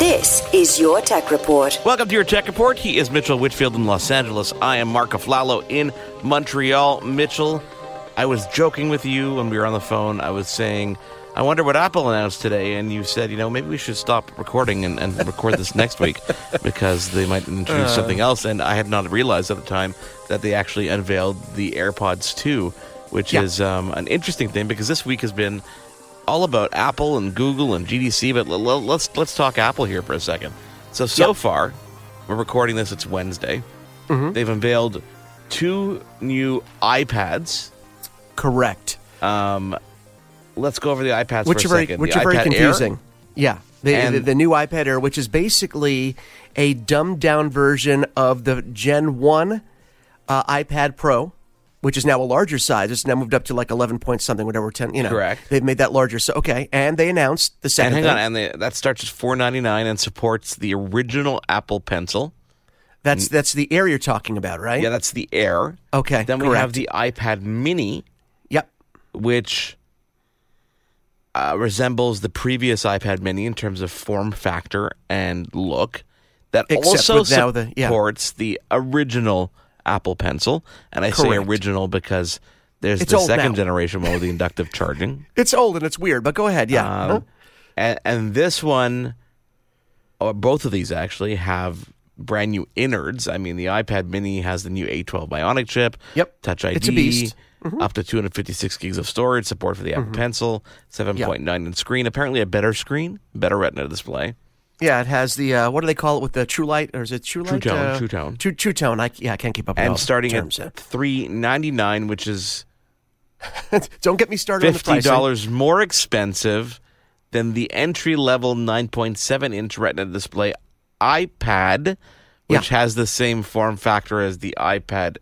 This is your Tech Report. Welcome to your Tech Report. He is Mitchell Whitfield in Los Angeles. I am Marco Flalo in Montreal. Mitchell, I was joking with you when we were on the phone. I was saying, I wonder what Apple announced today. And you said, you know, maybe we should stop recording and, and record this next week because they might introduce uh. something else. And I had not realized at the time that they actually unveiled the AirPods 2, which yeah. is um, an interesting thing because this week has been all about Apple and Google and GDC, but let's let's talk Apple here for a second. So so yep. far, we're recording this. It's Wednesday. Mm-hmm. They've unveiled two new iPads. Correct. Um, let's go over the iPads which for are very, second. Which the are very confusing. Air, yeah. The, the, the, new iPad Air, which is basically a dumbed down version of the Gen 1 uh, iPad Pro which is now a larger size. It's now moved up to like 11 point something, whatever, 10, you know. Correct. They've made that larger. So, okay. And they announced the second And hang thing. on. And they, that starts at 499 and supports the original Apple Pencil. That's that's the Air you're talking about, right? Yeah, that's the Air. Okay. Then we have the iPad Mini. Yep. Which uh, resembles the previous iPad Mini in terms of form factor and look. That Except also the, yeah. supports the original Apple Pencil, and I Correct. say original because there's It's the second now. generation one with the inductive charging. It's old and it's weird, but go ahead. Yeah. Um, and, and this one, or both of these actually, have brand new innards. I mean, the iPad Mini has the new A12 Bionic chip. Yep. Touch ID. It's a beast. Mm-hmm. Up to 256 gigs of storage, support for the Apple Pencil, 7.9 inch screen. Apparently, a better screen, better Retina display. Yeah, it has the, uh, what do they call it with the True Light? Or is it True Light? Tone, Uh, True Tone. True, True Tone. I, yeah, I can't keep up with all And the starting terms, at 399 which is. Don't get me started on the fifty dollars more expensive than the entry level nine point seven inch Retina display iPad, which has the same form factor as the iPad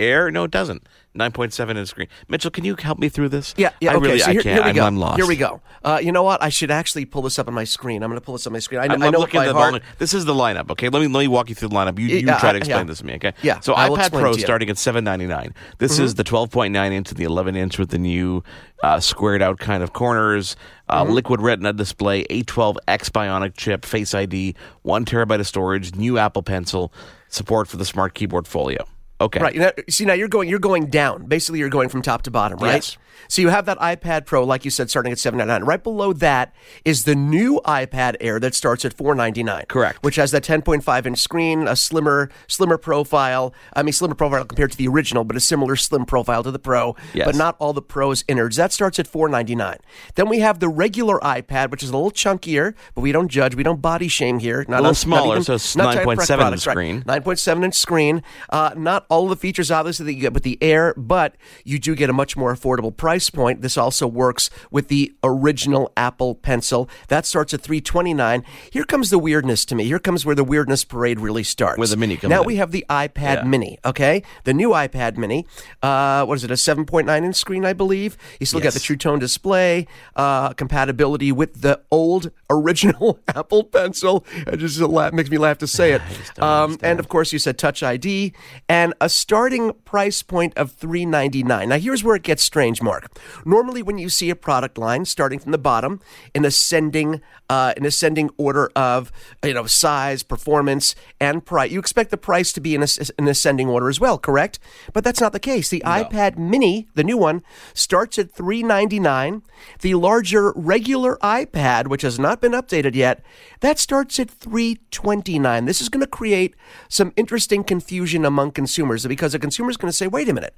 Air. No, it doesn't. Nine point seven in inch screen. Mitchell, can you help me through this? Yeah, yeah. I okay, really, so I can't. here we I'm, go. I'm lost. Here we go. Uh, you know what? I should actually pull this up on my screen. I'm going to pull this up on my screen. I, I'm, I I'm know looking at the heart. This is the lineup. Okay, let me let me walk you through the lineup. You, you Yeah, try to explain yeah. this to me. Okay. Yeah, So I iPad Pro. Mm-hmm. starting at seven ninety nine. This is the twelve point nine inch to the eleven inch with the new uh, squared out kind of corners. Uh, Mm-hmm. Liquid Retina display, A12X Bionic chip, Face ID, one terabyte of storage, new Apple Pencil, support for the Smart Keyboard Folio. Okay. Right. You know, see now you're going you're going down. Basically, you're going from top to bottom, right? Yes. So you have that iPad Pro, like you said, starting at seven ninety nine. Right below that is the new iPad Air that starts at four ninety nine. Correct. Which has that ten point five inch screen, a slimmer slimmer profile. I mean, slimmer profile compared to the original, but a similar slim profile to the Pro. Yes. But not all the Pro's innards. That starts at four ninety nine. Then we have the regular iPad, which is a little chunkier, but we don't judge, we don't body shame here. Not little on- smaller, even- so it's trying to 9.7 inch products, right. screen. 9.7 inch screen. Uh, not all of the features, obviously, that you get with the Air, but you do get a much more affordable price point. This also works with the original Apple Pencil. That starts at 329 Here comes the weirdness to me. Here comes where the weirdness parade really starts. Where the Mini comes Now in. we have the iPad Yeah. Mini, okay? The new iPad Mini. Uh, what is it, a 7.9 inch screen, I believe? You still got the True Tone display, uh, compatibility with the old original Apple Pencil. It just makes me laugh to say it. Um, and of course, you said Touch ID and a starting price point of three ninety nine. Now, here's where it gets strange, Mark. Normally, when you see a product line starting from the bottom in ascending uh, in ascending order of you know size, performance, and price, you expect the price to be in an ascending order as well, correct? But that's not the case. The iPad Mini, the new one, starts at three ninety nine. The larger regular iPad, which has not been updated yet, that starts at 329. This is going to create some interesting confusion among consumers because a consumer is going to say, "Wait a minute.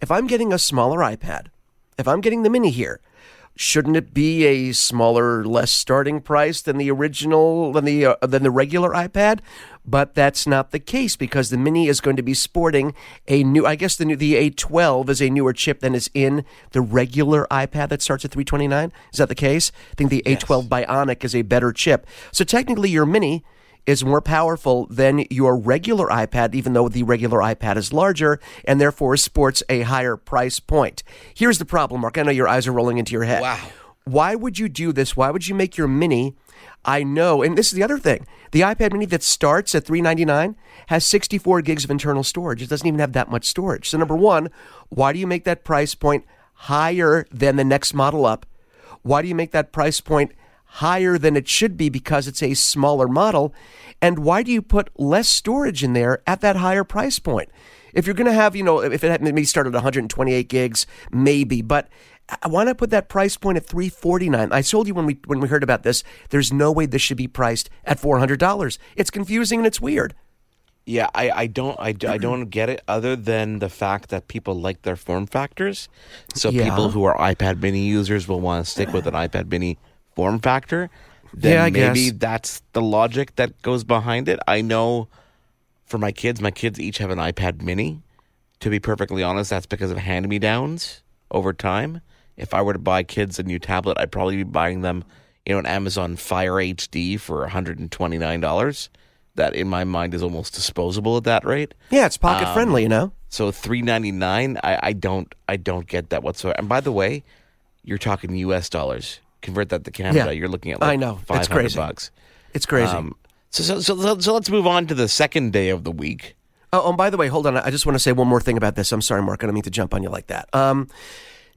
If I'm getting a smaller iPad, if I'm getting the mini here, shouldn't it be a smaller, less starting price than the original than the uh, than the regular iPad? But that's not the case because the Mini is going to be sporting a new. I guess the new the A12 is a newer chip than is in the regular iPad that starts at 329. Is that the case? I think the A12 Bionic is a better chip. So technically, your Mini is more powerful than your regular iPad, even though the regular iPad is larger and therefore sports a higher price point. Here's the problem, Mark. I know your eyes are rolling into your head. Wow. Why would you do this? Why would you make your mini? I know, and this is the other thing. The iPad mini that starts at 399 has 64 gigs of internal storage. It doesn't even have that much storage. So number 1, why do you make that price point higher than the next model up? Why do you make that price point higher than it should be because it's a smaller model? And why do you put less storage in there at that higher price point? If you're going to have, you know, if it had maybe started at 128 gigs, maybe, but why not put that price point at 349 i told you when we when we heard about this there's no way this should be priced at $400 it's confusing and it's weird Yeah, I, I don't I, I don't get it other than the fact that people like their form factors. So Yeah. people who are iPad mini users will want to stick with an iPad mini form factor. Then Yeah, maybe guess. that's the logic that goes behind it. I know for my kids, my kids each have an iPad mini. To be perfectly honest, that's because of hand me downs over time. If I were to buy kids a new tablet, I'd probably be buying them, you know, an Amazon Fire HD for $129. That in my mind is almost disposable at that rate. yeah it's pocket friendly um, you know So three ninety nine, I, I don't I don't get that whatsoever. And by the way, you're talking U.S. dollars. Convert that to Canada, Yeah. you're looking at like I know. It's five hundred crazy. bucks. it's crazy Um, so, so so so let's move on to the second day of the week. Oh, and by the way, hold on. I just want to say one more thing about this. I'm sorry, Mark. I don't mean to jump on you like that. Um,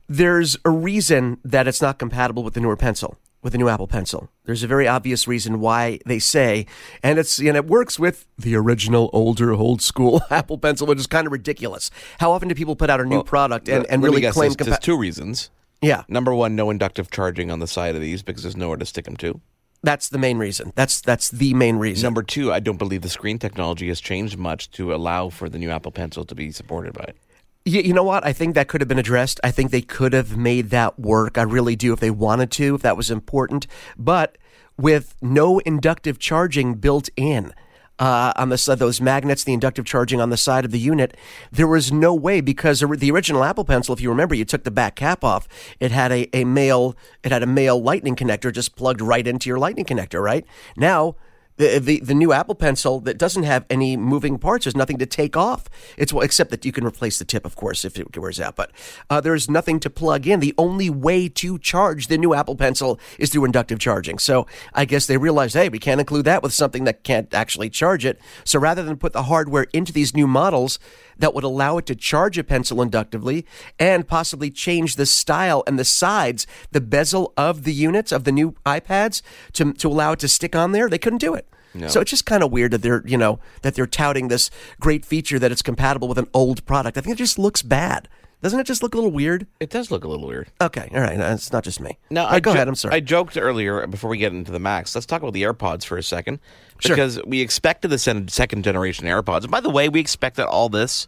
there's a reason that it's not compatible with the newer pencil, with the new Apple Pencil. There's a very obvious reason why they say, and it's and it works with the original, older, old school Apple Pencil, which is kind of ridiculous. How often do people put out a new product and, and really claim? there's, there's two reasons. Yeah, Number one, no inductive charging on the side of these because there's nowhere to stick them to. that's the main reason. That's that's the main reason. Number two, I don't believe the screen technology has changed much to allow for the new Apple Pencil to be supported by it. You, you know what? I think that could have been addressed. I think they could have made that work. I really do if they wanted to, if that was important. But with no inductive charging built in uh, on the side, those magnets, the inductive charging on the side of the unit, there was no way because the original Apple Pencil, if you remember, you took the back cap off. It had a, a male, it had a male lightning connector just plugged right into your lightning connector. Right now. The, the the new Apple Pencil that doesn't have any moving parts. There's nothing to take off. It's well, except that you can replace the tip, of course, if it wears out. But uh, there's nothing to plug in. The only way to charge the new Apple Pencil is through inductive charging. So I guess they realized, hey, we can't include that with something that can't actually charge it. So rather than put the hardware into these new models that would allow it to charge a pencil inductively and possibly change the style and the sides, the bezel of the units of the new iPads to to allow it to stick on there, they couldn't do it. So it's just kind of weird that they're, you know, that they're touting this great feature that it's compatible with an old product. I think it just looks bad. Doesn't it just look a little weird? It does look a little weird. Okay, all right, uh, it's not just me. No, I go jo- ahead. I'm sorry. I joked earlier before we get into the Max. Let's talk about the AirPods for a second, Sure. because we expected the sen- second generation AirPods. And by the way, we expected all this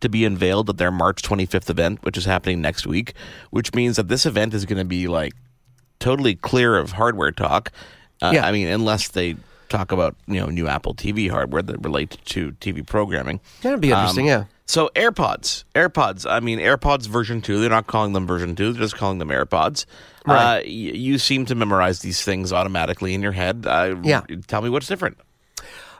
to be unveiled at their March 25th event, which is happening next week. Which means that this event is going to be like totally clear of hardware talk. Uh, Yeah. I mean, unless they talk about you know new Apple TV hardware that relate to TV programming. That'd be interesting. Um, yeah. So AirPods, AirPods. I mean AirPods version two. They're not calling them version two. They're just calling them AirPods. Right. Uh, y- you seem to memorize these things automatically in your head. Uh, Yeah. Tell me what's different.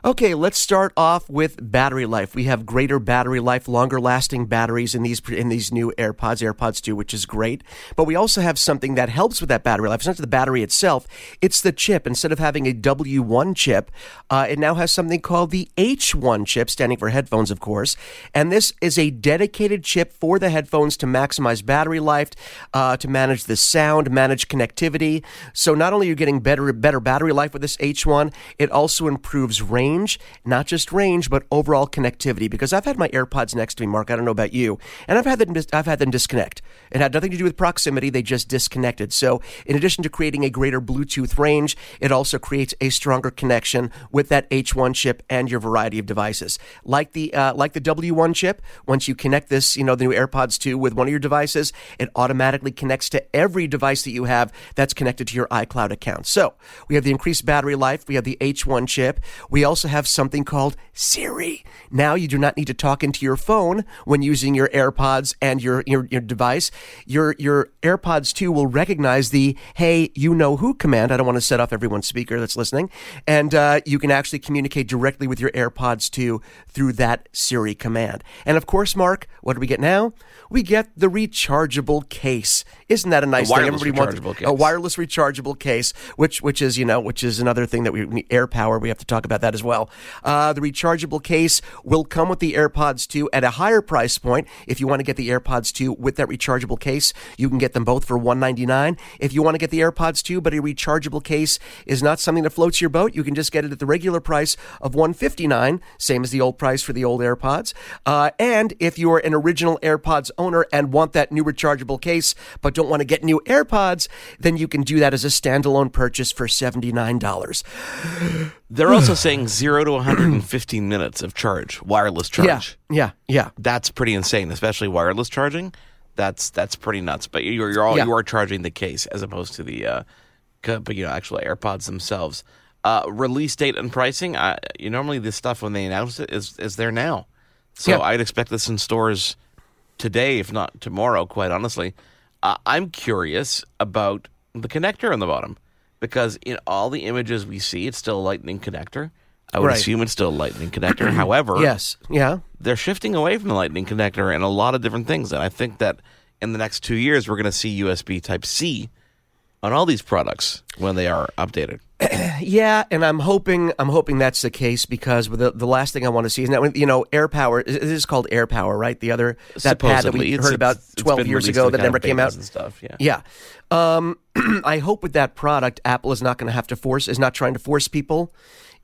Okay, let's start off with battery life. We have greater battery life, longer lasting batteries in these in these new AirPods, AirPods 2, which is great. But we also have something that helps with that battery life. It's not the battery itself; it's the chip. Instead of having a W1 chip, uh, it now has something called the H1 chip, standing for headphones, of course. And this is a dedicated chip for the headphones to maximize battery life, uh, to manage the sound, manage connectivity. So not only are you getting better better battery life with this H1, it also improves range range, not just range, but overall connectivity. Because I've had my AirPods next to me, Mark. I don't know about you, and I've had them. I've had them disconnect. It had nothing to do with proximity; they just disconnected. So, in addition to creating a greater Bluetooth range, it also creates a stronger connection with that H1 chip and your variety of devices. Like the uh, like the W1 chip, once you connect this, you know, the new AirPods 2 with one of your devices, it automatically connects to every device that you have that's connected to your iCloud account. So we have the increased battery life, we have the H1 chip, we also have something called Siri. Now you do not need to talk into your phone when using your AirPods and your your, your device. Your your AirPods 2 will recognize the "Hey, you know who" command. I don't want to set off everyone's speaker that's listening, and uh, you can actually communicate directly with your AirPods 2 through that Siri command. And of course, Mark, what do we get now? We get the rechargeable case. Isn't that a nice A thing? wireless wants case. a wireless rechargeable case, which which is you know which is another thing that we need AirPower. We have to talk about that as well. Uh, the rechargeable case will come with the AirPods 2 at a higher price point. If you want to get the AirPods 2 with that rechargeable case, you can get them both for 199. If you want to get the AirPods 2 but a rechargeable case is not something that floats your boat, you can just get it at the regular price of 159, same as the old price for the old AirPods. Uh, and if you're an original AirPods owner and want that new rechargeable case but don't want to get new AirPods, then you can do that as a standalone purchase for $79. They're also saying zero to 115 minutes of charge, wireless charge. Yeah, yeah, yeah. That's pretty insane, especially wireless charging. That's that's pretty nuts. But you're you're all Yeah. you are charging the case as opposed to the uh, but you know actual AirPods themselves. Uh, release date and pricing. Uh, you normally this stuff when they announce it is is there now. So Yeah. I'd expect this in stores today, if not tomorrow. Quite honestly, uh, I'm curious about the connector on the bottom because in all the images we see, it's still a Lightning connector. I would Right. assume it's still a Lightning connector. However, Yes, yeah. they're shifting away from the Lightning connector and a lot of different things. And I think that in the next two years, we're going to see USB Type C on all these products when they are updated. Yeah, and I'm hoping I'm hoping that's the case because the the last thing I want to see is that you know AirPower. This is called air power, right? The other that pad that we It's- heard about it's- it's 12 years ago that never came out. and stuff. Yeah. Yeah. Um, I hope with that product, Apple is not going to have to force, is not trying to force people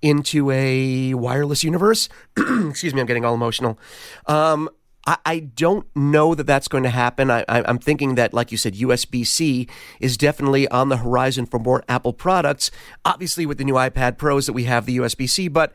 into a wireless universe. Excuse me, I'm getting all emotional. Um, I, I don't know that that's going to happen. I, I'm thinking that, like you said, USB C is definitely on the horizon for more Apple products. Obviously, with the new iPad Pros that we have the USB C, but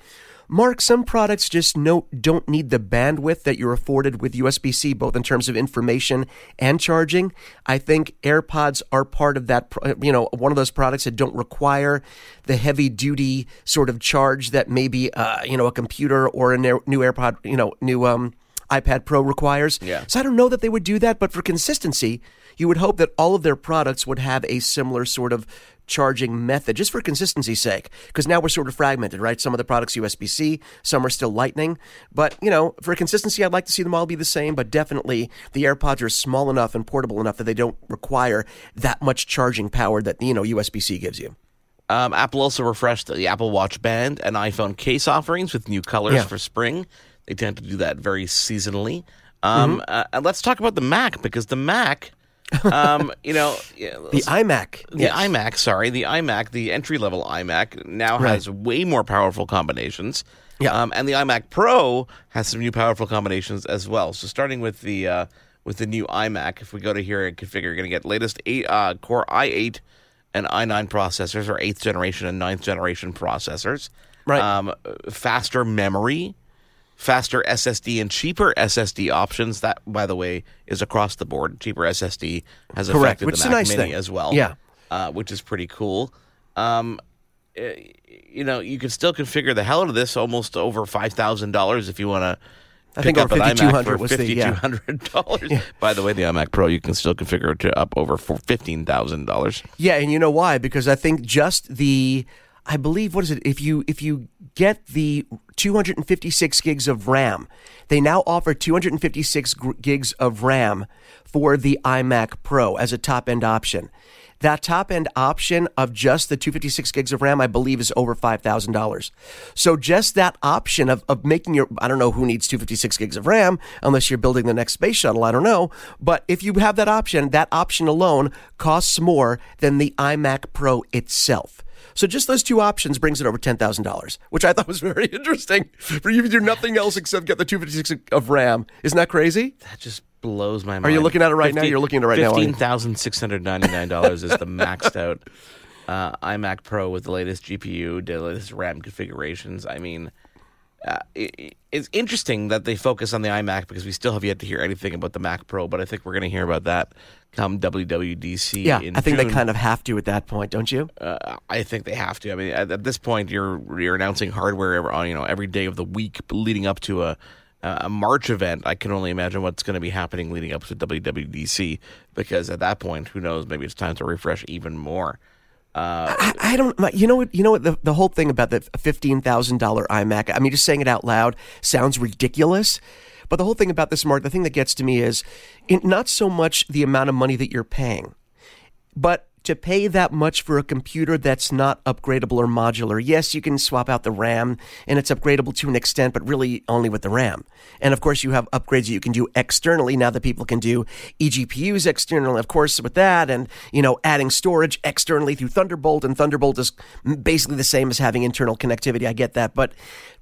Mark, some products just no, don't need the bandwidth that you're afforded with USB C, both in terms of information and charging. I think AirPods are part of that, you know, one of those products that don't require the heavy duty sort of charge that maybe, uh, you know, a computer or a new AirPod, you know, new um, iPad Pro requires. Yeah. So I don't know that they would do that, but for consistency, you would hope that all of their products would have a similar sort of charging method, just for consistency's sake. Because now we're sort of fragmented, right? Some of the products USB C, some are still Lightning. But, you know, for consistency, I'd like to see them all be the same, but definitely the AirPods are small enough and portable enough that they don't require that much charging power that, you know, USB C gives you. Um, Apple also refreshed the Apple Watch Band and iPhone case offerings with new colors Yeah. for spring. They tend to do that very seasonally. Um, Mm-hmm. uh, and let's talk about the Mac because the Mac, um, you know, yeah, The iMac. the iMac, sorry, the iMac, the entry level iMac now Right. has way more powerful combinations. Yeah. Um, and the iMac Pro has some new powerful combinations as well. So starting with the uh, with the new iMac, if we go to here and configure, you're going to get latest eight uh, Core i8 and i9 processors, or eighth generation and ninth generation processors. Right. Um, faster memory, faster SSD, and cheaper SSD options. That, by the way, is across the board. Cheaper SSD has Correct, affected the Mac nice Mini thing. as well Yeah. uh, which is pretty cool. Um, eh, you know, you can still configure the hell out of this almost over five thousand dollars if you want to. I think an iMac $5,200 for was yeah. dollars. By the way, the iMac Pro you can still configure it to up over for fifteen thousand dollars. Yeah, and you know why? Because I think just the I believe what is it? If you if you get the 256 gigs of RAM, they now offer 256 gigs of RAM for the iMac Pro as a top end option. That top end option of just the 256 gigs of RAM, I believe, is over $5,000. So just that option of, of making your, I don't know who needs 256 gigs of RAM unless you're building the next space shuttle, I don't know. But if you have that option, that option alone costs more than the iMac Pro itself. So just those two options brings it over ten thousand dollars, which I thought was very interesting. For you to do nothing else except get the 256 of RAM, isn't that crazy? That just blows my mind. Are you looking at it right now? You're looking at it right now. Fifteen thousand six hundred ninety nine dollars is the maxed out uh, iMac Pro with the latest GPU, the latest RAM configurations. I mean, uh, it, it's interesting that they focus on the iMac because we still have yet to hear anything about the Mac Pro, but I think we're going to hear about that come WWDC. Yeah, I think June. they kind of have to at that point, don't you? Uh, I think they have to. I mean, at, at this point, you're you're announcing hardware every, on you know every day of the week leading up to a a March event. I can only imagine what's going to be happening leading up to WWDC because at that point, who knows? Maybe it's time to refresh even more. Uh, I, I don't. You know what? You know what? The, the whole thing about the fifteen thousand dollar iMac. I mean, just saying it out loud sounds ridiculous. But the whole thing about this, Mark, the thing that gets to me is in, not so much the amount of money that you're paying, but to pay that much for a computer that's not upgradable or modular. Yes, you can swap out the RAM and it's upgradable to an extent, but really only with the RAM. And of course, you have upgrades you can do externally now that people can do eGPUs externally, of course, with that, and you know, adding storage externally through Thunderbolt. And Thunderbolt is basically the same as having internal connectivity. I get that, but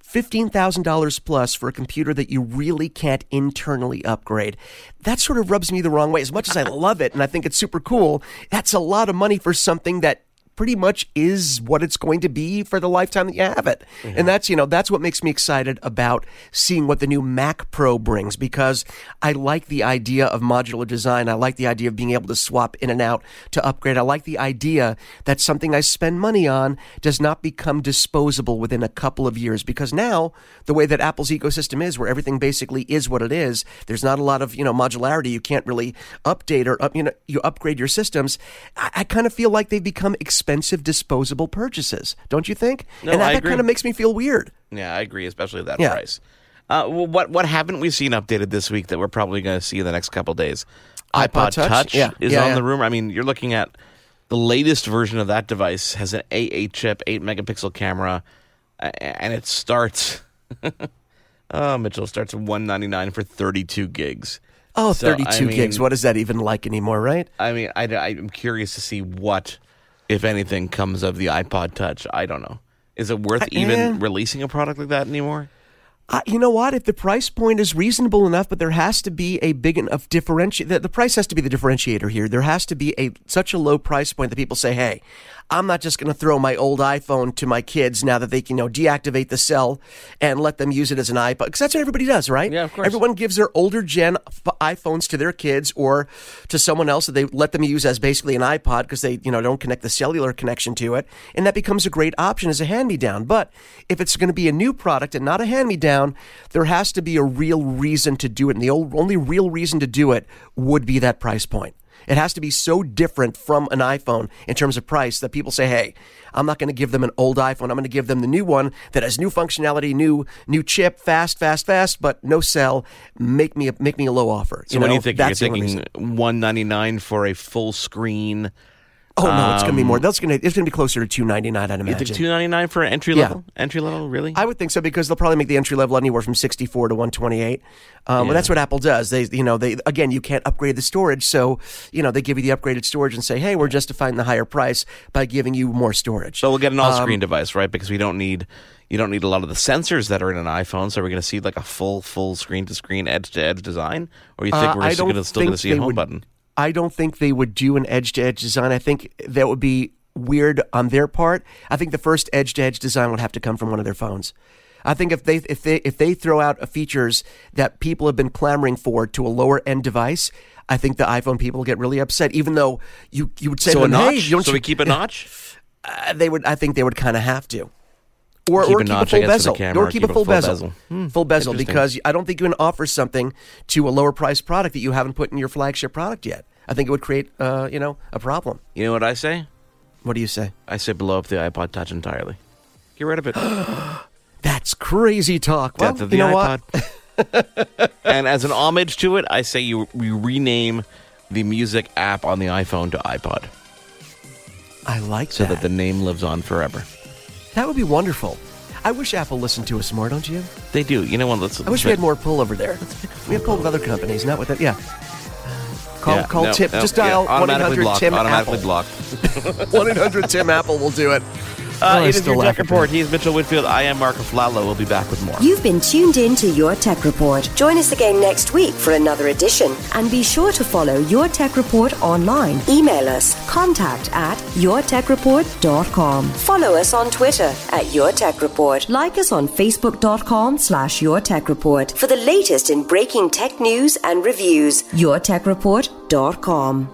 $15,000 plus for a computer that you really can't internally upgrade. That sort of rubs me the wrong way. As much as I love it and I think it's super cool, that's a lot of money for something that pretty much is what it's going to be for the lifetime that you have it. And mm-hmm. that's, you know, that's what makes me excited about seeing what the new Mac Pro brings because I like the idea of modular design. I like the idea of being able to swap in and out to upgrade. I like the idea that something I spend money on does not become disposable within a couple of years because now the way that Apple's ecosystem is where everything basically is what it is, there's not a lot of, you know, modularity. You can't really update or up, you know, you upgrade your systems. I, I kind of feel like they've become expensive disposable purchases. Don't you think? No, and that, that kind of makes me feel weird. Yeah, I agree, especially at that Yeah. price. Uh, well, what what haven't we seen updated this week that we're probably going to see in the next couple days? iPod Touch? Yeah. is Yeah, on the rumor. I mean, you're looking at the latest version of that device has an A8 chip, eight megapixel camera, and it starts. oh, Mitchell starts at 199 for 32 gigs. Oh, So, I 32 gigs. mean- What is that even like anymore, right? I mean, I, I'm curious to see what, if anything, comes of the iPod Touch. I don't know. Is it worth even releasing a product like that anymore? Uh, you know what? If the price point is reasonable enough, but there has to be a big enough differentiate. The, the price has to be the differentiator here. There has to be a such a low price point that people say, "Hey, I'm not just going to throw my old iPhone to my kids now that they can, you know, deactivate the cell and let them use it as an iPod." Because that's what everybody does, right? Yeah, of course. Everyone gives their older gen f- iPhones to their kids or to someone else that they let them use as basically an iPod because they, you know, don't connect the cellular connection to it, and that becomes a great option as a hand-me-down. But if it's going to be a new product and not a hand-me-down, there has to be a real reason to do it, and the old, only real reason to do it would be that price point. It has to be so different from an iPhone in terms of price that people say, "Hey, I'm not going to give them an old iPhone. I'm going to give them the new one that has new functionality, new new chip, fast, fast, fast, but no cell. Make me a, make me a low offer." So what do you think? That's You're thinking one ninety nine for a full screen. Oh no, it's going to be um, more. That's going to it's going to be closer to two ninety nine. I'd You imagine. think two ninety nine for an entry Yeah. level? Entry level, really? I would think so because they'll probably make the entry level anywhere from 64 to 128. Um, And that's what Apple does. They, you know, they again, you can't upgrade the storage, so you know they give you the upgraded storage and say, hey, we're justifying the higher price by giving you more storage. so we'll get an all screen Um, device, right? Because we don't need you don't need a lot of the sensors that are in an iPhone. So we're going to see like a full full screen to screen, edge to edge design, or you think Uh, we're going to still going to see a home would- button? I don't think they would do an edge to edge design. I think that would be weird on their part. I think the first edge to edge design would have to come from one of their phones. I think if they if they if they throw out features that people have been clamoring for to a lower end device, I think the iPhone people get really upset. Even though you you would say So a hey, notch. don't so you, we keep a notch. uh, they would. I think they would kind of have to. Or, Keep or a keep notch, a full bezel. camera, or keep, a full, bezel. Hmm, Full bezel because I don't think you can offer something to a lower priced product that you haven't put in your flagship product yet. I think it would create, uh, you know, a problem. You know what I say? What do you say? I say blow up the iPod Touch entirely. Get rid of it. That's crazy talk. Well, Death of the you know iPod. what? and as an homage to it, I say you we rename the music app on the iPhone to iPod I like that. so that. that the name lives on forever. That would be wonderful. I wish Apple listened to us more, don't you? They do. You know what? Let's. I wish we had more pull over there. We have pull with other companies, not with that. Yeah. Call, Yeah, call no, Tim. no, Just dial one eight hundred Tim automatically Apple. block. One eight hundred Tim Apple will do it. Uh, it is still your tech report. that. He's Mitchell Whitfield. I am Marco Flallo. We'll be back with more. You've been tuned in to Your Tech Report. Join us again next week for another edition. And be sure to follow Your Tech Report online. Email us contact at yourtechreport.com. Follow us on Twitter at Your Tech Report. Like us on facebook.com slash Your Tech Report for the latest in breaking tech news and reviews. yourtechreport.com.